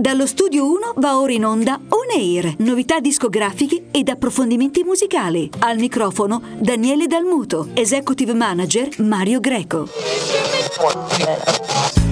Dallo studio 1 va ora in onda On Air, novità discografiche ed approfondimenti musicali. Al microfono Daniele Dalmuto, executive manager Mario Greco.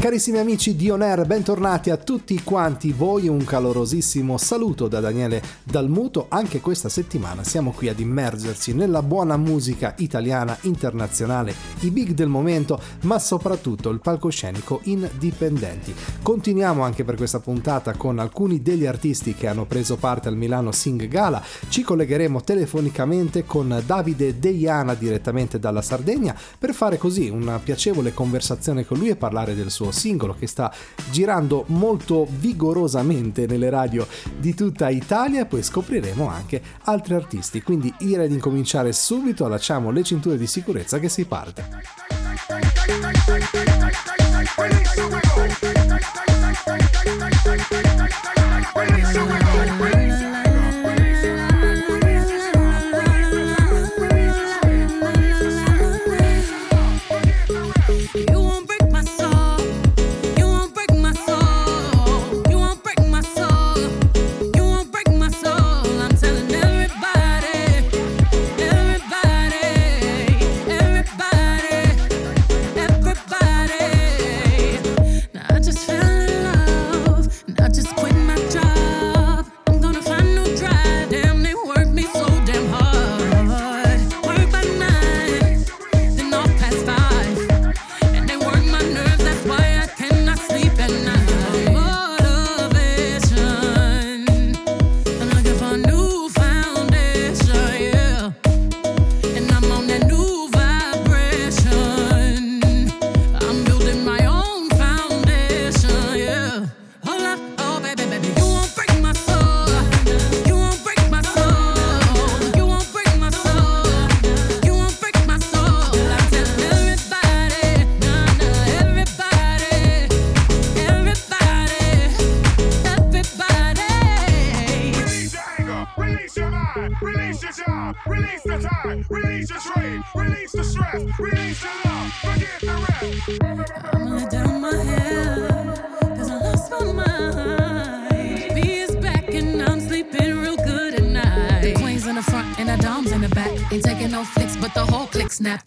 Carissimi amici di On Air, bentornati a tutti quanti voi, un calorosissimo saluto da Daniele Dalmuto. Anche questa settimana siamo qui ad immergerci nella buona musica italiana, internazionale, i big del momento, ma soprattutto il palcoscenico indipendenti. Continuiamo anche per questa puntata con alcuni degli artisti che hanno preso parte al Milano Sing Gala. Ci collegheremo telefonicamente con Davide Deiana direttamente dalla Sardegna per fare così una piacevole conversazione con lui e parlare del suo singolo che sta girando molto vigorosamente nelle radio di tutta Italia e poi scopriremo anche altri artisti. Quindi direi di incominciare subito, allacciamo le cinture di sicurezza che si parte. When it's so that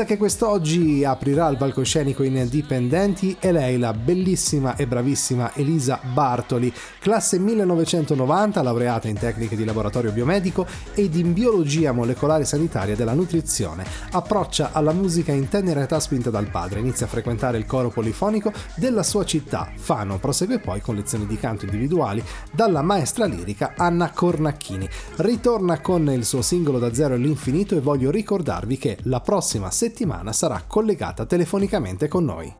L'artista che quest'oggi aprirà il palcoscenico in Dipendenti è lei, la bellissima e bravissima Elisa Bartoli, classe 1990, laureata in tecniche di laboratorio biomedico ed in biologia molecolare sanitaria della nutrizione. Approccia alla musica in tenera età spinta dal padre, inizia a frequentare il coro polifonico della sua città, Fano, prosegue poi con lezioni di canto individuali dalla maestra lirica Anna Cornacchini. Ritorna con il suo singolo da zero all'infinito e voglio ricordarvi che la prossima prossima settimana sarà collegata telefonicamente con noi.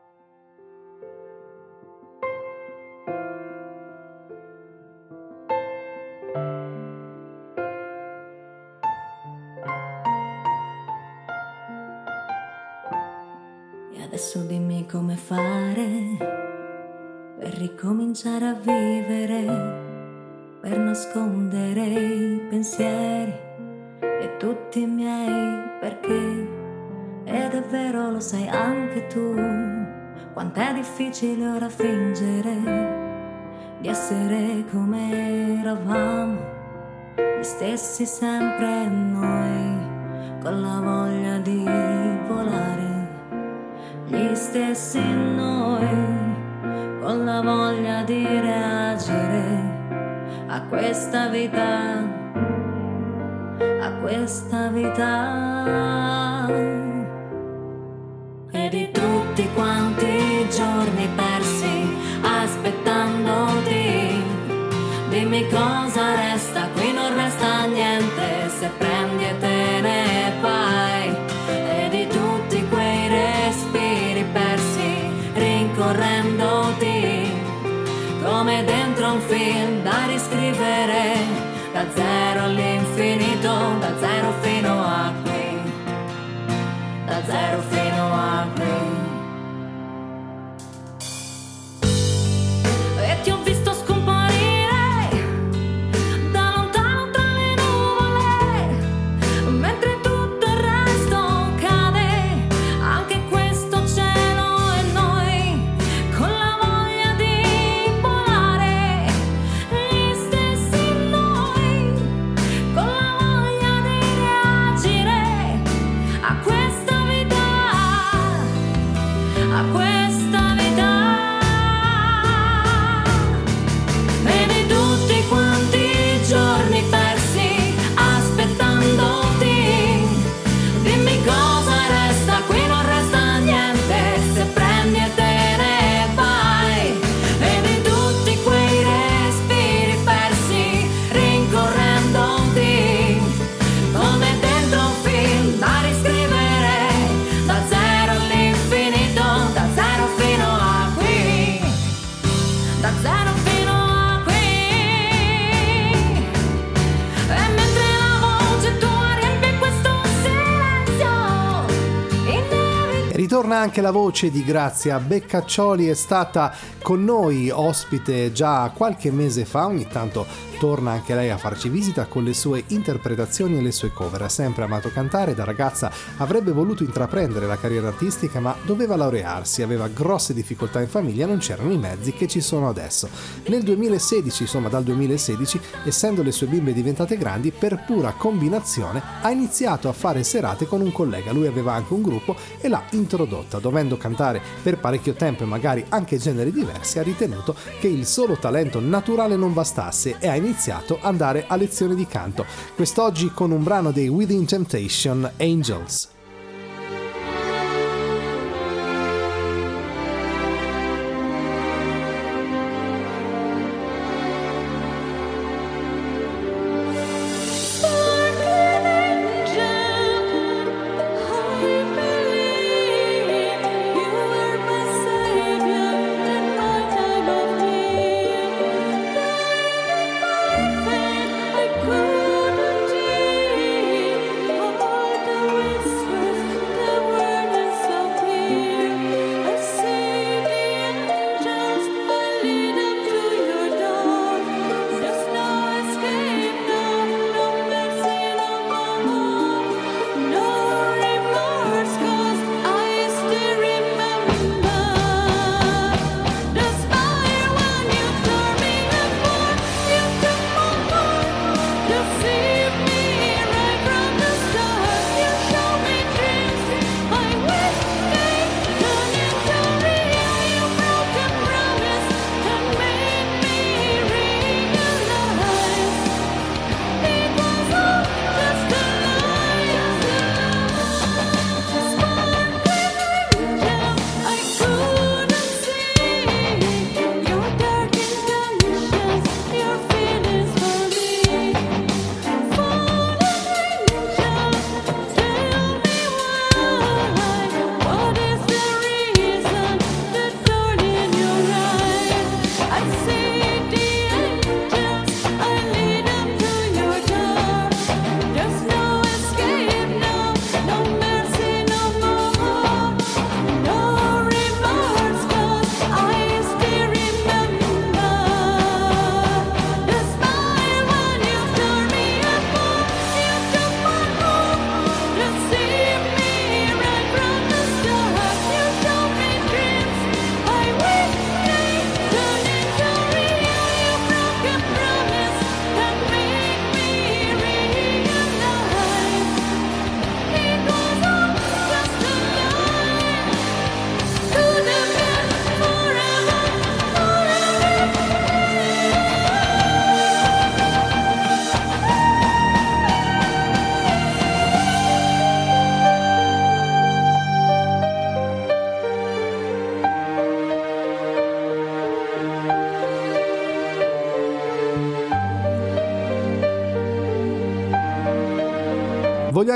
E adesso dimmi come fare per ricominciare a vivere, per nascondere i pensieri e tutti i miei perché ed è vero, lo sai anche tu, quant'è difficile ora fingere di essere come eravamo, gli stessi sempre noi, con la voglia di volare, gli stessi noi, con la voglia di reagire a questa vita, a questa vita quanti giorni persi aspettandoti. Dimmi cosa resta, qui non resta niente se prendi e te ne vai. E di tutti quei respiri persi rincorrendoti come dentro un film da riscrivere da zero all'infinito, da zero fino a qui, da zero fino a qui. Ritorna anche la voce di Grazia Beccaccioli, è stata con noi ospite già qualche mese fa, ogni tanto torna anche lei a farci visita con le sue interpretazioni e le sue cover. Ha sempre amato cantare, da ragazza avrebbe voluto intraprendere la carriera artistica ma doveva laurearsi, aveva grosse difficoltà in famiglia, non c'erano i mezzi che ci sono adesso. Nel 2016, insomma dal 2016, essendo le sue bimbe diventate grandi, per pura combinazione ha iniziato a fare serate con un collega, lui aveva anche un gruppo e l'ha introdotta, dovendo cantare per parecchio tempo e magari anche generi diversi, ha ritenuto che il solo talento naturale non bastasse e ha iniziato ad andare a lezioni di canto. Quest'oggi con un brano dei Within Temptation Angels.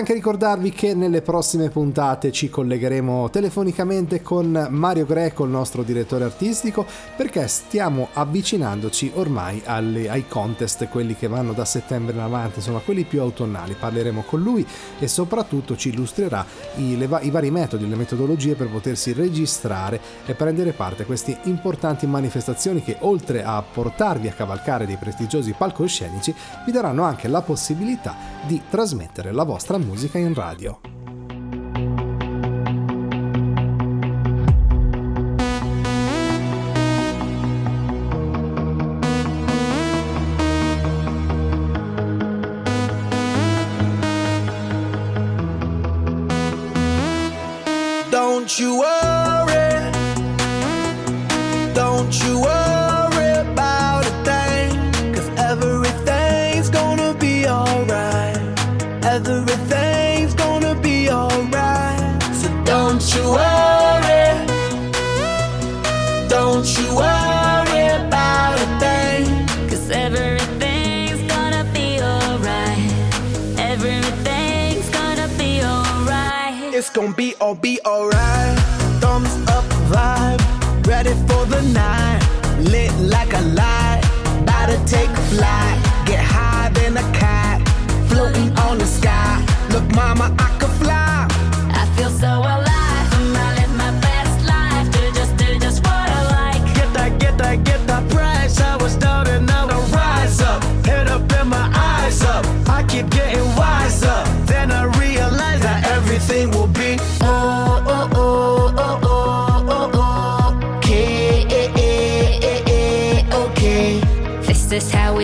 anche ricordarvi che nelle prossime puntate ci collegheremo telefonicamente con Mario Greco, il nostro direttore artistico, perché stiamo avvicinandoci ormai alle, ai contest, quelli che vanno da settembre in avanti, insomma quelli più autunnali. Parleremo con lui e soprattutto ci illustrerà i, le, i vari metodi, le metodologie per potersi registrare e prendere parte a queste importanti manifestazioni che oltre a portarvi a cavalcare dei prestigiosi palcoscenici vi daranno anche la possibilità di trasmettere la vostra musica musica in radio.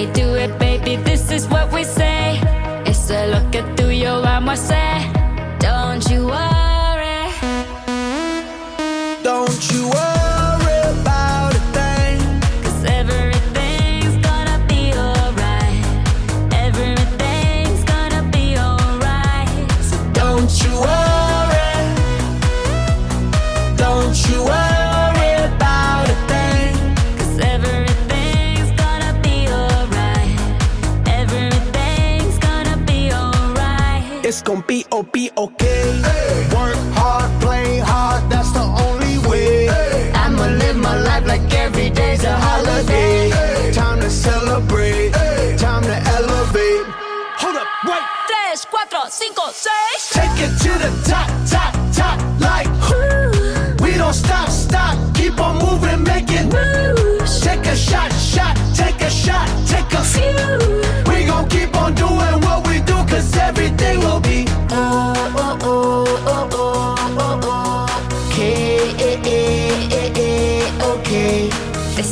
we do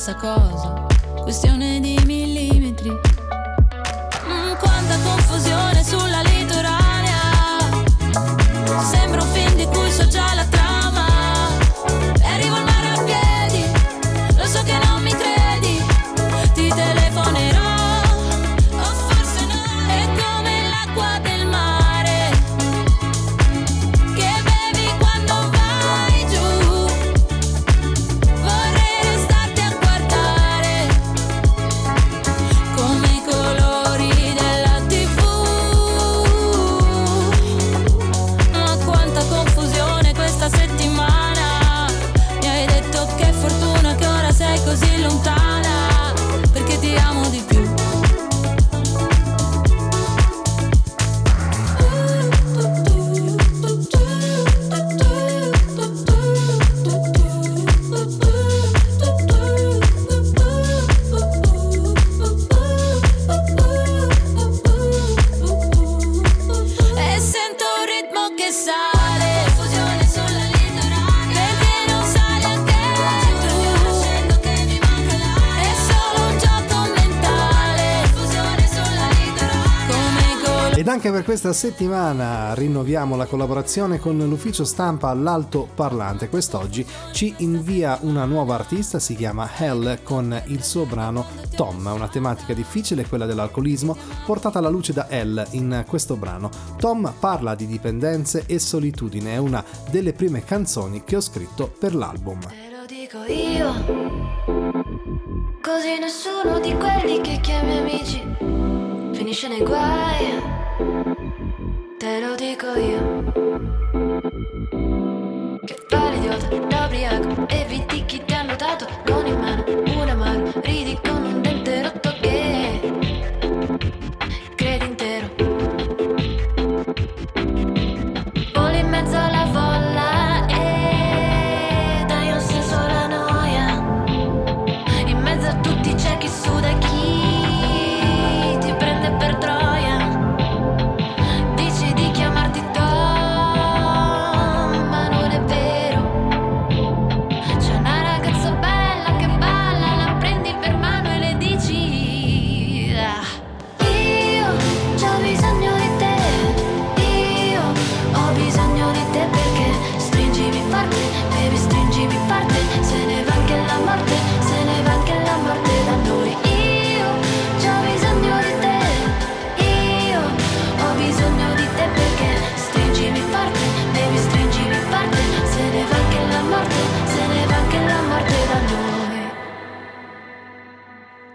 Stessa cosa, questione di millimetri. Anche per questa settimana rinnoviamo la collaborazione con l'ufficio stampa all'alto parlante. Quest'oggi ci invia una nuova artista, si chiama Hell con il suo brano Tom, una tematica difficile, quella dell'alcolismo, portata alla luce da Hell in questo brano. Tom parla di dipendenze e solitudine, è una delle prime canzoni che ho scritto per l'album. Te lo dico io, così nessuno di quelli che chiami amici finisce nei guai. Te lo dico io, che fai l'idiota da ubriaco, eviti chi ti ha notato con in mano un amaro, ridi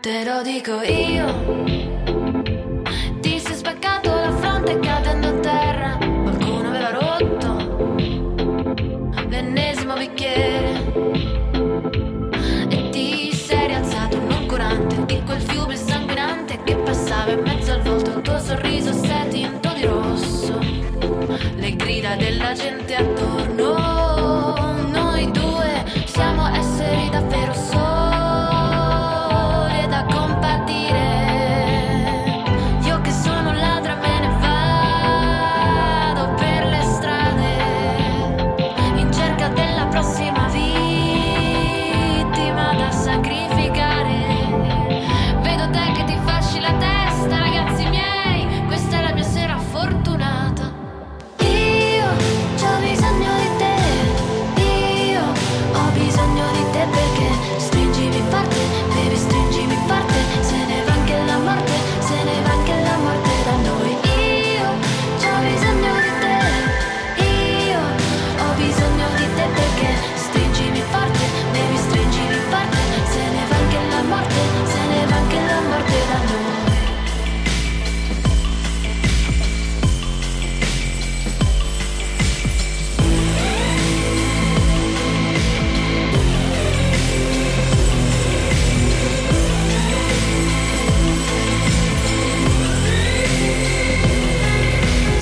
Te lo dico io. Ti sei spaccato la fronte cadendo a terra. Qualcuno aveva rotto l'ennesimo bicchiere. E ti sei rialzato noncurante di quel fiume sanguinante che passava in mezzo al volto. Il tuo sorriso si è tinto di rosso. Le grida della gente attorno.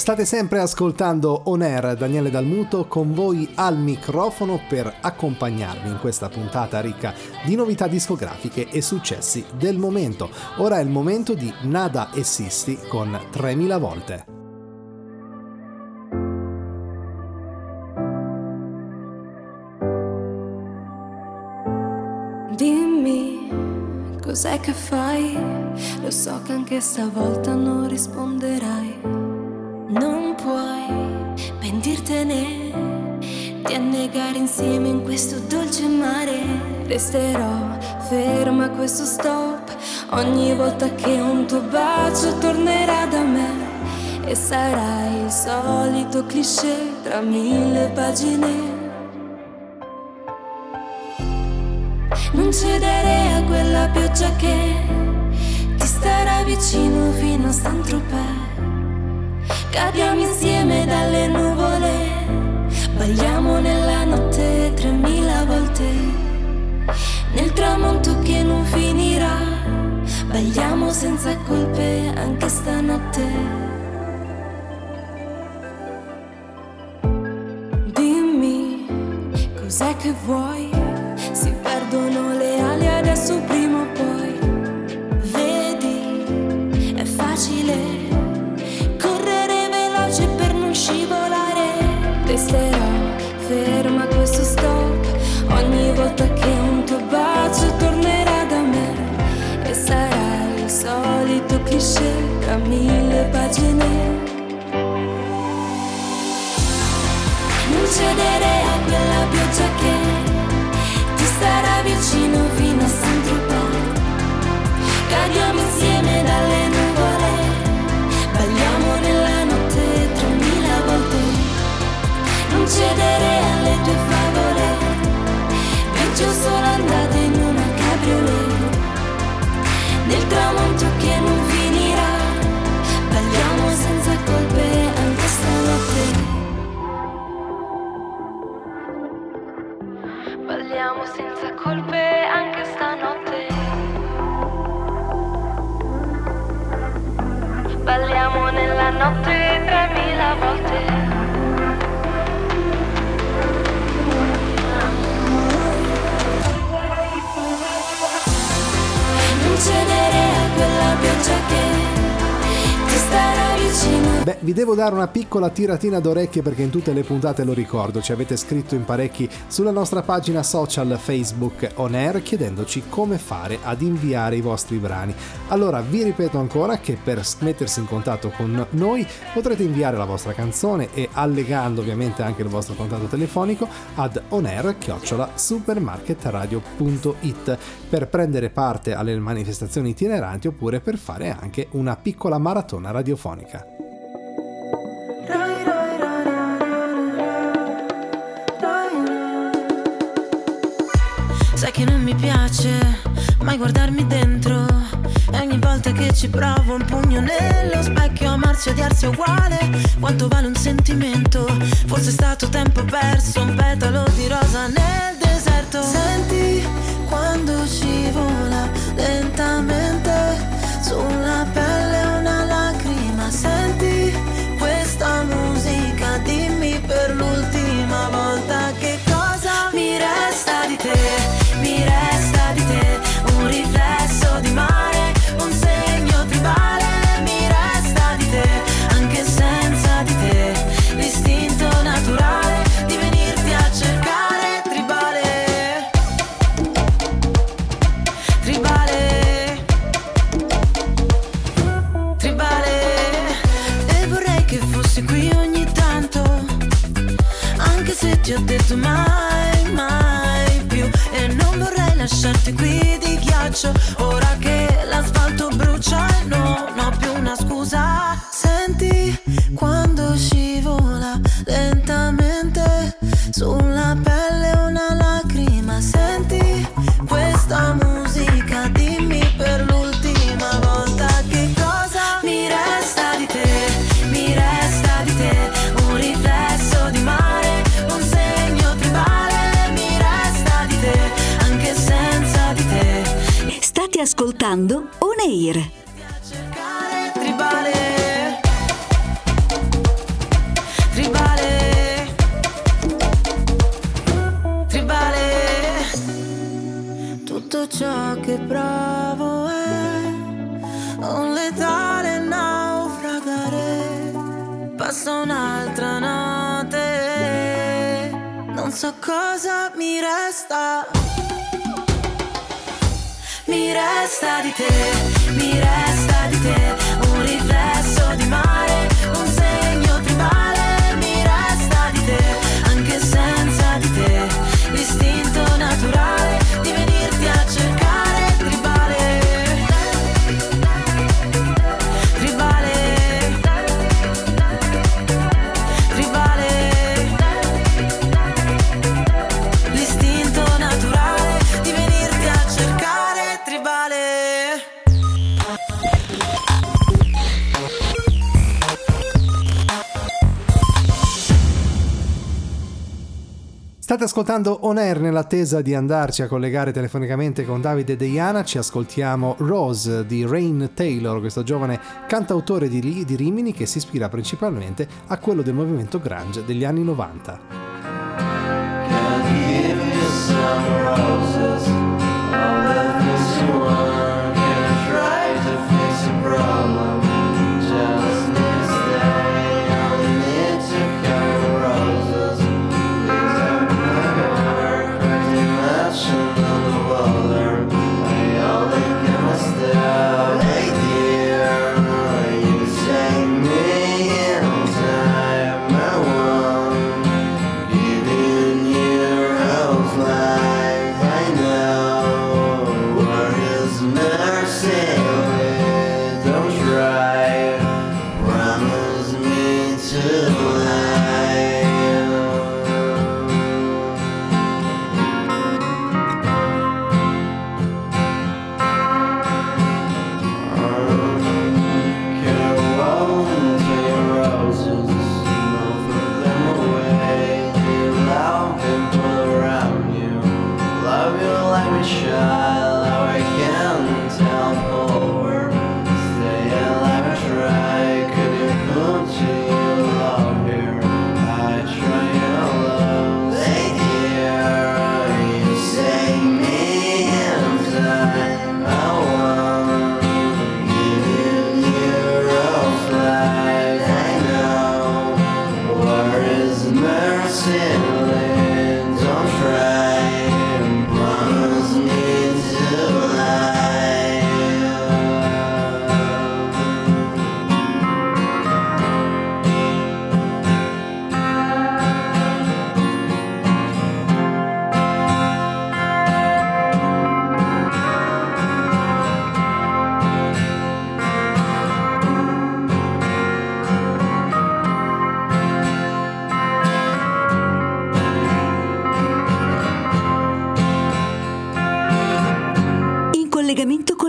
State sempre ascoltando On Air Daniele Dalmuto con voi al microfono per accompagnarvi in questa puntata ricca di novità discografiche e successi del momento. Ora è il momento di Nada e Sisti con 3000 volte. Dimmi cos'è che fai, lo so che anche stavolta non risponderai non puoi pentirtene di annegare insieme in questo dolce mare. Resterò ferma a questo stop ogni volta che un tuo bacio tornerà da me. E sarai il solito cliché tra mille pagine Non cedere a quella pioggia che ti starà vicino fino a Saint-Tropez. Cadiamo insieme dalle nuvole, balliamo nella notte tremila volte. Nel tramonto che non finirà, balliamo senza colpe anche stanotte. Dimmi cos'è che vuoi perdono le solito colpe anche stanotte. Balliamo nella notte tremila volte. Non cedere a quella pioggia che Beh, vi devo dare una piccola tiratina d'orecchie perché in tutte le puntate lo ricordo, ci avete scritto in parecchi sulla nostra pagina social Facebook On Air chiedendoci come fare ad inviare i vostri brani. Allora vi ripeto ancora che per mettersi in contatto con noi potrete inviare la vostra canzone e allegando ovviamente anche il vostro contatto telefonico ad onair-supermarketradio.it per prendere parte alle manifestazioni itineranti oppure per fare anche una piccola maratona radiofonica. Sai che non mi piace mai guardarmi dentro. E ogni volta che ci provo un pugno nello specchio Amarsi e odiarsi è uguale. Quanto vale un sentimento? Forse è stato tempo perso Un petalo di rosa nel deserto. Senti quando scivola lentamente Sulla pelle ciò che provo è un letale naufragare. Passa un'altra notte. Non so cosa mi resta. resta di te, mi resta di te, un riflesso di mare, State ascoltando On Air nell'attesa di andarci a collegare telefonicamente con Davide Deiana. Ci ascoltiamo Rose di Rain Taylor, questo giovane cantautore di, di Rimini che si ispira principalmente a quello del movimento grunge degli anni 90. In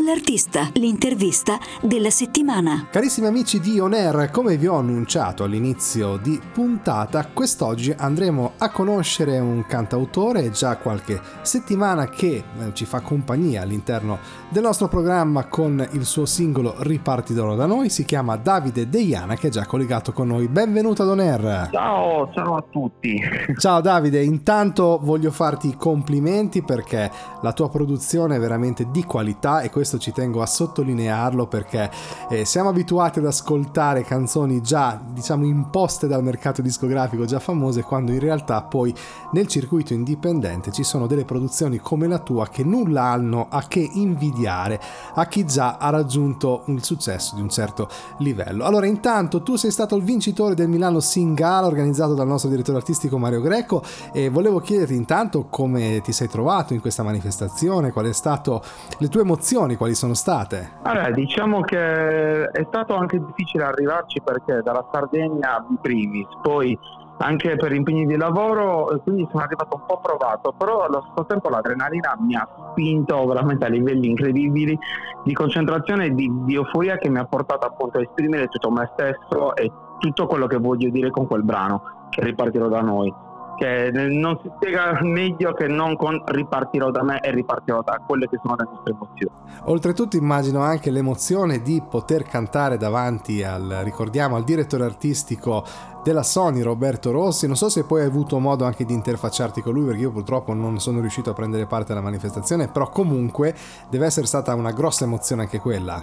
con l'artista, l'intervista della settimana. Carissimi amici di On Air, come vi ho annunciato all'inizio di puntata, quest'oggi andremo a conoscere un cantautore già qualche settimana che eh, ci fa compagnia all'interno del nostro programma con il suo singolo Ripartitelo da noi, si chiama Davide Deiana che è già collegato con noi. Benvenuto ad On Air. Ciao, ciao a tutti. Ciao Davide, intanto voglio farti i complimenti perché la tua produzione è veramente di qualità e questo ci tengo a sottolinearlo perché eh, siamo abituati ad ascoltare canzoni già diciamo imposte dal mercato discografico, già famose, quando in realtà poi nel circuito indipendente ci sono delle produzioni come la tua che nulla hanno a che invidiare a chi già ha raggiunto il successo di un certo livello. Allora intanto tu sei stato il vincitore del Milano Singala organizzato dal nostro direttore artistico Mario Greco e volevo chiederti intanto come ti sei trovato in questa manifestazione, quali sono state le tue emozioni, quali sono state? Allora, diciamo che è stato anche difficile arrivarci perché dalla Sardegna in primis, poi anche per impegni di lavoro, e quindi sono arrivato un po' provato, però allo stesso tempo l'adrenalina mi ha spinto veramente a livelli incredibili di concentrazione e di, di euforia che mi ha portato appunto a esprimere tutto me stesso e tutto quello che voglio dire con quel brano, che ripartirò da noi. Che non si spiega meglio che non con ripartirò da me e ripartirò da quelle che sono le nostre emozioni. Oltretutto immagino anche l'emozione di poter cantare davanti al, ricordiamo, al direttore artistico della Sony Roberto Rossi. Non so se poi hai avuto modo anche di interfacciarti con lui perché io purtroppo non sono riuscito a prendere parte alla manifestazione, però comunque deve essere stata una grossa emozione anche quella.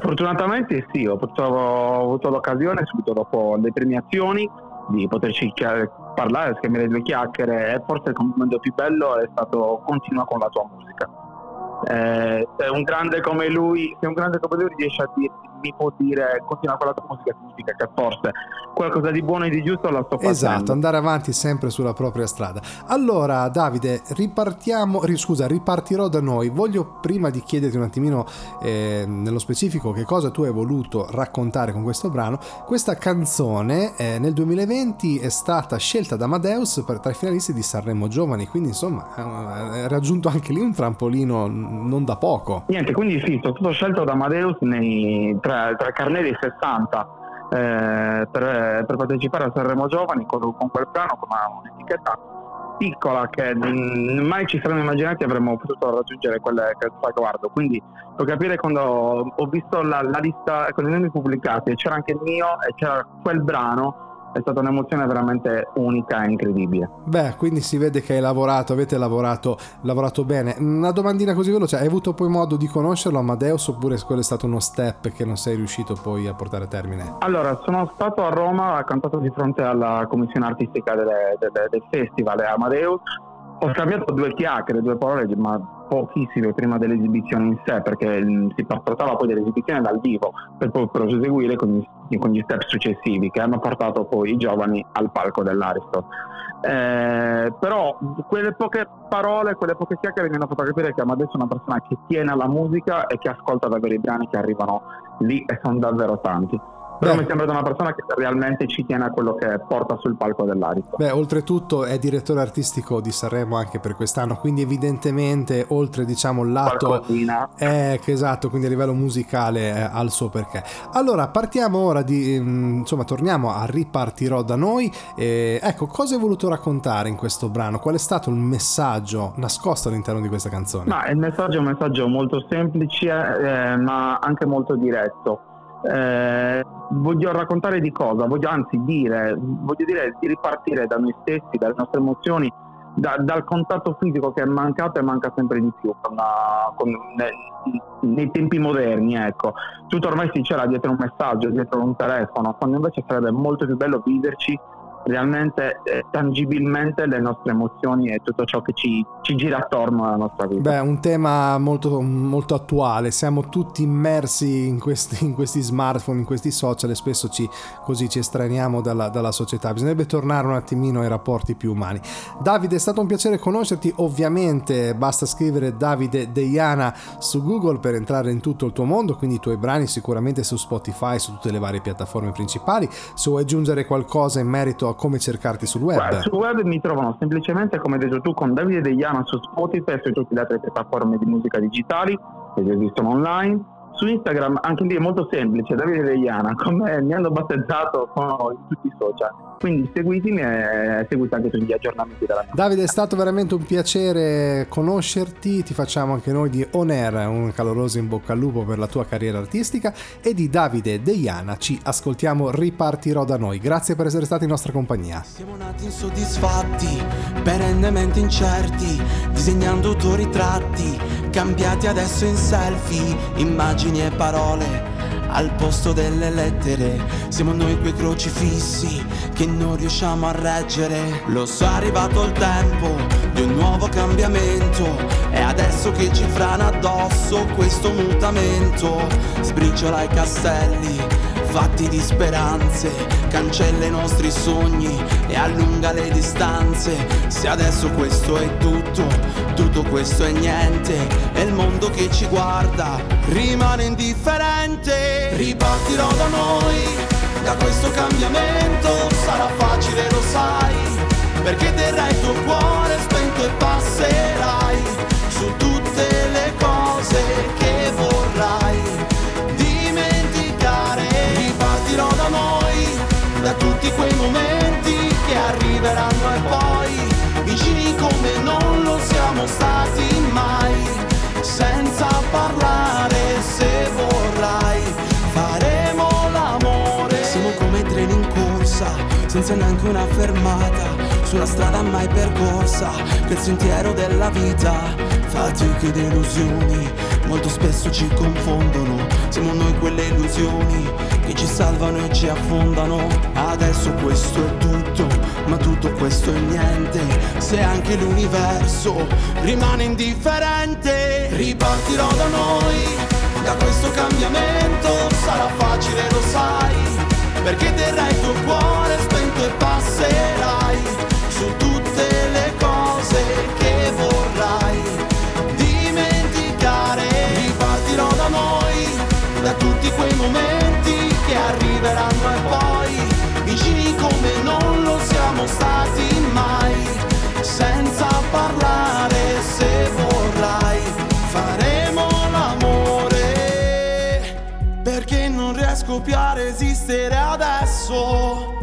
Fortunatamente sì, ho, avuto- l'occasione subito dopo le premiazioni di poterci chia- parlare, scambiare due chiacchiere e forse il complimento più bello è stato continua con la tua musica. Eh, se un grande come lui, se un grande come lui riesce a dirti, mi può dire continua con la tua musica, significa che forse qualcosa di buono e di giusto la sto facendo. Esatto, andare avanti sempre sulla propria strada. Allora, Davide, ripartiamo, ri- scusa, ripartirò da noi. Voglio prima di chiederti un attimino eh, nello specifico che cosa tu hai voluto raccontare con questo brano. Questa canzone eh, nel 2020 è stata scelta da Amadeus per tra i finalisti di Sanremo Giovani, quindi insomma ha raggiunto anche lì un trampolino non da poco. Niente, quindi sì, sono stato scelto da Amadeus nei, tra, tra Carnelli 60 eh, per, per, partecipare a Sanremo Giovani con, con quel brano, con un'etichetta piccola che mai ci saremmo immaginati avremmo potuto raggiungere quel, traguardo. Quindi puoi capire quando ho visto la, la lista con i nomi pubblicati, c'era anche il mio e c'era quel brano è stata un'emozione veramente unica e incredibile. Beh, quindi si vede che hai lavorato, avete lavorato, lavorato bene. Una domandina così veloce, hai avuto poi modo di conoscerlo Amadeus oppure quello è stato uno step che non sei riuscito poi a portare a termine? Allora, sono stato a Roma, ho cantato di fronte alla commissione artistica delle, delle, del festival Amadeus, ho scambiato due chiacchiere, due parole, ma pochissime prima dell'esibizione in sé, perché mm, si trattava poi dell'esibizione dal vivo per poi proseguire con gli, con gli step successivi che hanno portato poi i giovani al palco dell'Aristo. Eh, però quelle poche parole, quelle poche chiacchiere mi hanno fatto capire che adesso è una persona che tiene alla musica e che ascolta davvero i brani che arrivano lì e sono davvero tanti. Però Beh. mi sembra una persona che realmente ci tiene a quello che porta sul palco dell'Aristo. Beh, oltretutto è direttore artistico di Sanremo anche per quest'anno, quindi evidentemente oltre diciamo il lato... Eh, esatto, quindi a livello musicale eh, ha il suo perché. Allora, partiamo ora di... Mm, insomma, torniamo a Ripartirò da noi. E, ecco, cosa hai voluto raccontare in questo brano? Qual è stato il messaggio nascosto all'interno di questa canzone? Ma il messaggio è un messaggio molto semplice, eh, ma anche molto diretto eh, voglio raccontare di cosa, voglio anzi dire, voglio dire di ripartire da noi stessi, dalle nostre emozioni, da, dal contatto fisico che è mancato e manca sempre di più con la, con, nei, nei, tempi moderni. Ecco. Tutto ormai si c'era dietro un messaggio, dietro un telefono, quando invece sarebbe molto più bello viverci realmente eh, tangibilmente le nostre emozioni e tutto ciò che ci, ci, gira attorno alla nostra vita. Beh, un tema molto, molto attuale, siamo tutti immersi in questi, in questi, smartphone, in questi social e spesso ci, così ci estraniamo dalla, dalla, società, bisognerebbe tornare un attimino ai rapporti più umani. Davide, è stato un piacere conoscerti, ovviamente basta scrivere Davide Deiana su Google per entrare in tutto il tuo mondo, quindi i tuoi brani sicuramente su Spotify, su tutte le varie piattaforme principali, se vuoi aggiungere qualcosa in merito a come cercarti sul web? Guarda, sul web mi trovano semplicemente, come hai detto tu, con Davide Deiana su Spotify e su tutte le altre piattaforme di musica digitali che esistono online su Instagram anche lì è molto semplice, Davide Reiana, come mi hanno battezzato sono in tutti i social. Quindi seguitemi e seguite anche tutti gli aggiornamenti della mia Davide, è stato veramente un piacere conoscerti, ti facciamo anche noi di On Air un caloroso in bocca al lupo per la tua carriera artistica e di Davide Deiana ci ascoltiamo Ripartirò da noi. Grazie per essere stati in nostra compagnia. Siamo nati insoddisfatti, perennemente incerti, disegnando autoritratti cambiati adesso in selfie, immagini e parole al posto delle lettere. Siamo noi quei crocifissi che non riusciamo a reggere. Lo so, è arrivato il tempo di un nuovo cambiamento. È adesso che ci frana addosso questo mutamento. Sbriciola i castelli fatti di speranze, cancella i nostri sogni e allunga le distanze. Se adesso questo è tutto, tutto questo è niente, e il mondo che ci guarda rimane indifferente. Ripartirò da noi, da questo cambiamento, sarà facile, lo sai, perché terrai il tuo cuore spento e passerai su tutte le cose che da tutti quei momenti che arriveranno e poi vicini come non lo siamo stati mai, senza parlare se vorrai, faremo l'amore. Siamo come treni in corsa, senza neanche una fermata, sulla strada mai percorsa, quel sentiero della vita, fatiche ed illusioni, molto spesso ci confondono. Siamo noi quelle illusioni che ci salvano e ci affondano. Adesso questo è tutto, ma tutto questo è niente. Se anche l'universo rimane indifferente, ripartirò da noi, da questo cambiamento. Sarà facile, lo sai, perché terrai il tuo cuore spento e passerai su tutte le cose che vorrai da tutti quei momenti che arriveranno e poi vicini come non lo siamo stati mai, senza parlare se vorrai faremo l'amore, perché non riesco più a resistere adesso,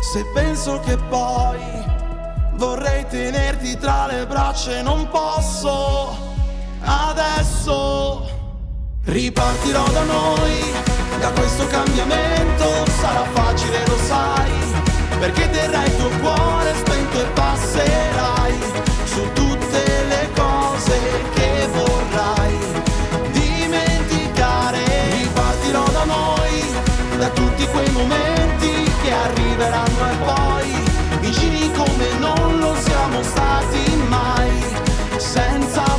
se penso che poi vorrei tenerti tra le braccia e non posso adesso. Ripartirò da noi, da questo cambiamento sarà facile, lo sai, perché terrai il tuo cuore spento e passerai su tutte le cose che vorrai dimenticare. Ripartirò da noi, da tutti quei momenti che arriveranno e poi vicini come non lo siamo stati mai, senza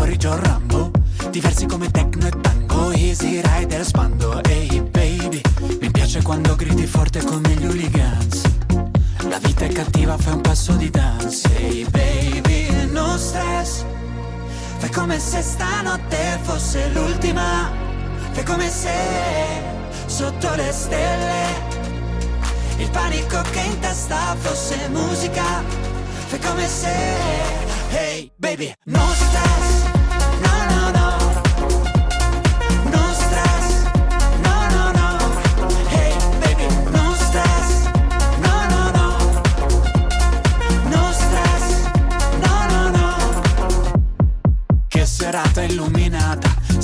corri già Rambo. Diversi come Tecno e tango Easy rider spando. Ehi hey baby Mi piace quando gridi forte come gli hooligans. La vita è cattiva fai un passo di dance. Ehi hey baby non stress. Fai come se stanotte fosse l'ultima. Fai come se sotto le stelle il panico che in testa fosse musica. Fai come se Hey baby Non stress.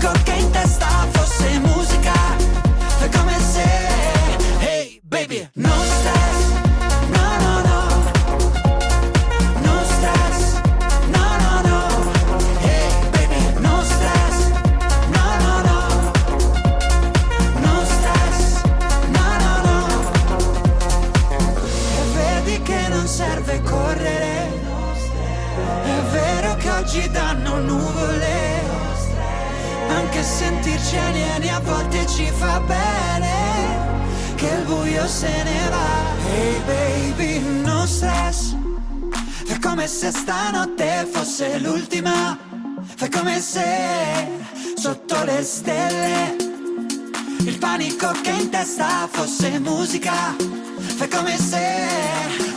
panico che in testa fosse musica. Fai come se, hey baby, no stress. No, no, no. No stress. No, no, no. Hey baby, no stress. No, no, no. No stress. No, no, no. E vedi che non serve correre. È vero che oggi danno nuvole. Anche sentirci alieni a volte ci fa bene. Che il buio se ne va. Hey baby, no stress. Fai come se stanotte fosse l'ultima. Fai come se sotto le stelle il panico che in testa fosse musica. Fai come se.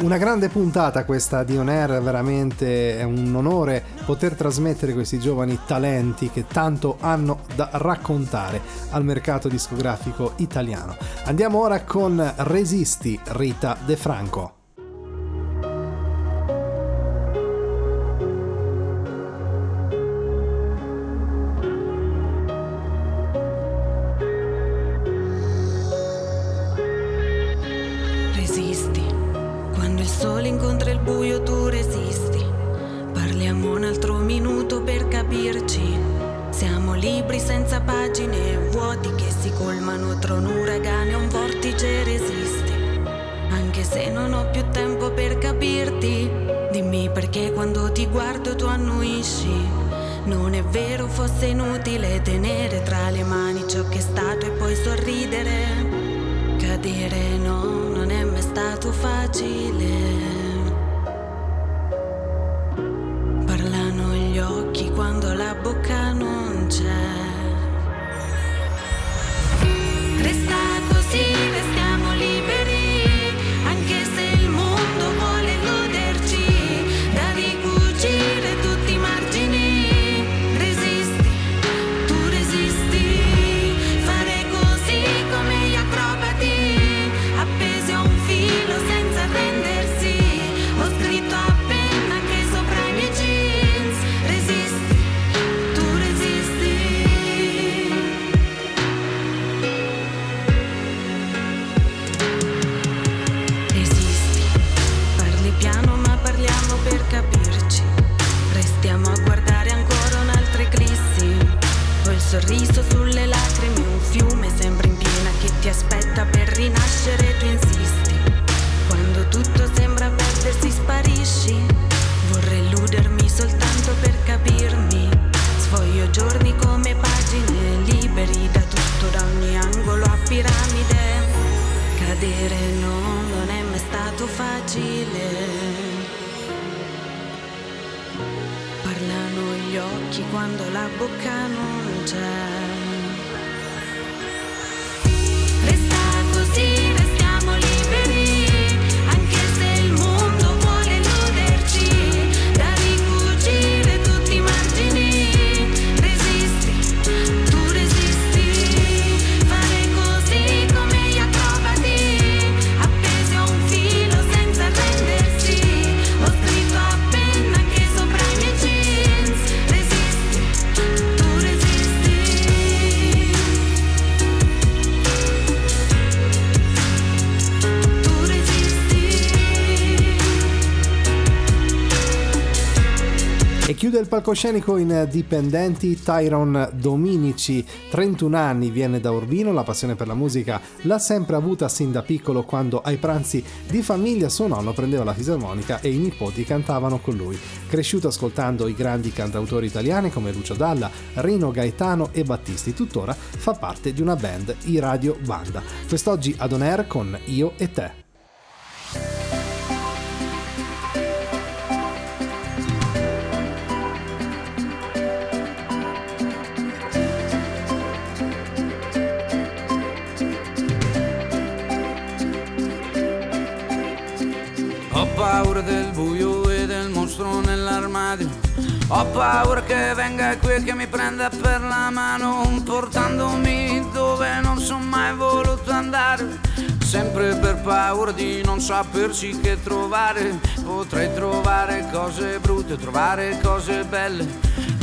Una grande puntata questa di On Air, veramente è un onore poter trasmettere questi giovani talenti che tanto hanno da raccontare al mercato discografico italiano. Andiamo ora con Resisti Rita De Franco. Palcoscenico in dipendenti Tyron Dominici, 31 anni, viene da Urbino, la passione per la musica l'ha sempre avuta sin da piccolo quando ai pranzi di famiglia suo nonno prendeva la fisarmonica e i nipoti cantavano con lui. Cresciuto ascoltando i grandi cantautori italiani come Lucio Dalla, Rino Gaetano e Battisti, tuttora fa parte di una band, i Radio Banda. Quest'oggi ad On Air con Io e Te. Paura del buio e del mostro nell'armadio. Ho paura che venga qui e che mi prenda per la mano, portandomi dove non sono mai voluto andare. Sempre per paura di non saperci che trovare. Potrei trovare cose brutte, trovare cose belle.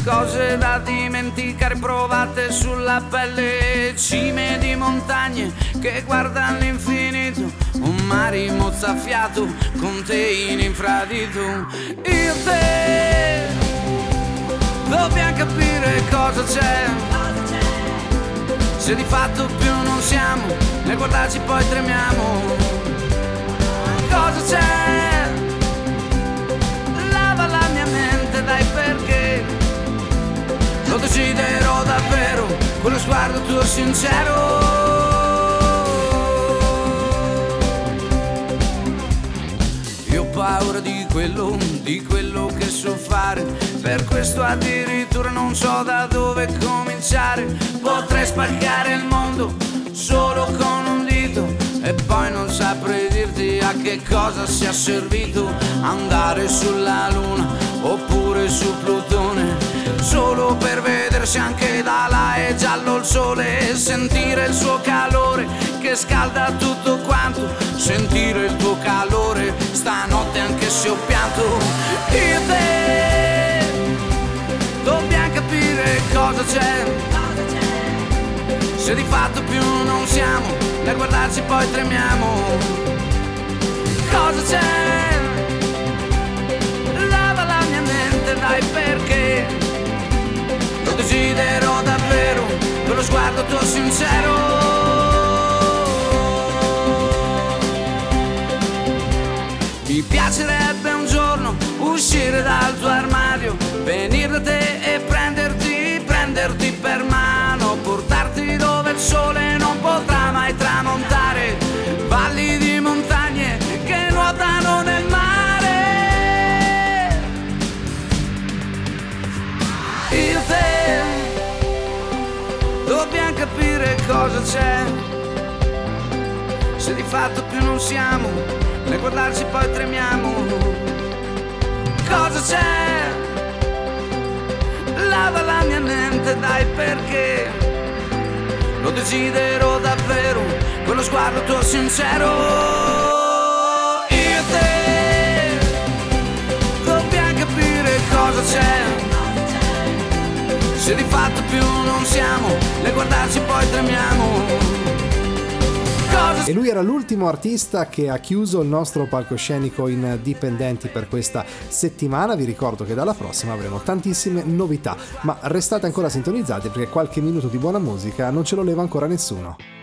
Cose da dimenticare provate sulla pelle, cime di montagne che guardano l'infinito un mare mozzafiato con te in infradito. Io te dobbiamo capire cosa c'è. Se di fatto più non siamo, nel guardarci poi tremiamo. Sguardo tuo sincero. paura di quello, di quello che so fare. Per questo addirittura non so da dove cominciare. Potrei spaccare il mondo solo con un dito. E poi non saprei dirti a che cosa sia servito andare sulla luna oppure su Plutone. Solo per vedersi anche da là. È giallo il sole e sentire il suo calore che scalda tutto quanto. Sentire il tuo calore stanotte anche se ho pianto. Io e te dobbiamo capire cosa c'è. Se di fatto più non siamo nel guardarci poi tremiamo. Cosa c'è? Lava la mia mente dai perché desidero davvero con lo sguardo tuo sincero. Mi piacerebbe un giorno uscire dal tuo armadio, venire da te e prenderti, prenderti per mano, portarti dove il sole non potrà mai tramontare, capire cosa c'è, se di fatto più non siamo nel guardarci poi tremiamo. Cosa c'è? Lava la mia mente, dai perché? Lo desidero davvero, con lo sguardo tuo sincero. Io e te dobbiamo capire cosa c'è. Se di fatto più non siamo, nel guardarci poi tremiamo. E lui era l'ultimo artista che ha chiuso il nostro palcoscenico in dipendenti per questa settimana. Vi ricordo che dalla prossima avremo tantissime novità, ma restate ancora sintonizzati perché qualche minuto di buona musica non ce lo leva ancora nessuno.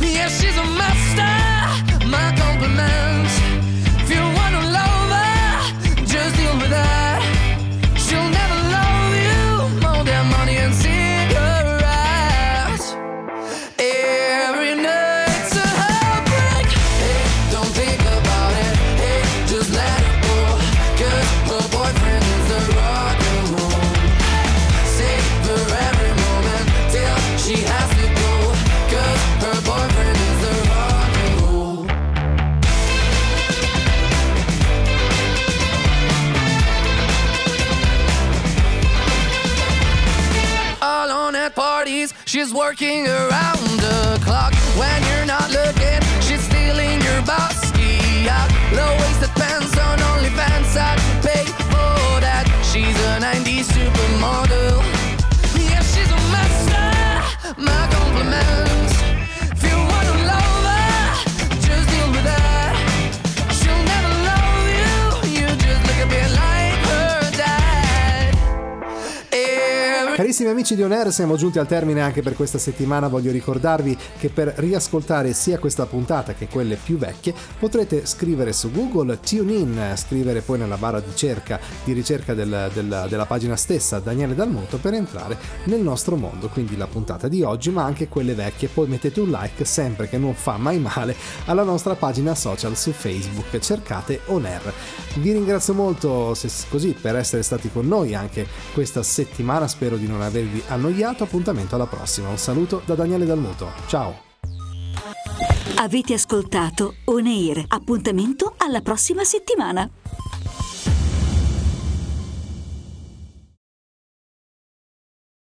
Yeah, she's a master. My compliments. If you wanna love her, just deal with her. She's working around the clock. When you're not Carissimi amici di On siamo giunti al termine anche per questa settimana. Voglio ricordarvi che per riascoltare sia questa puntata che quelle più vecchie potrete scrivere su Google TuneIn, scrivere poi nella barra di, cerca, di ricerca del- del- della pagina stessa Daniele Dalmuto per entrare nel nostro mondo. Quindi la puntata di oggi, ma anche quelle vecchie. Poi mettete un like sempre che non fa mai male alla nostra pagina social su Facebook. Cercate On. Vi ringrazio molto se- così per essere stati con noi anche questa settimana. Spero di non avervi annoiato. Appuntamento alla prossima. Un saluto da Daniele Dalmuto. Ciao. Avete ascoltato On Air. Appuntamento alla prossima settimana.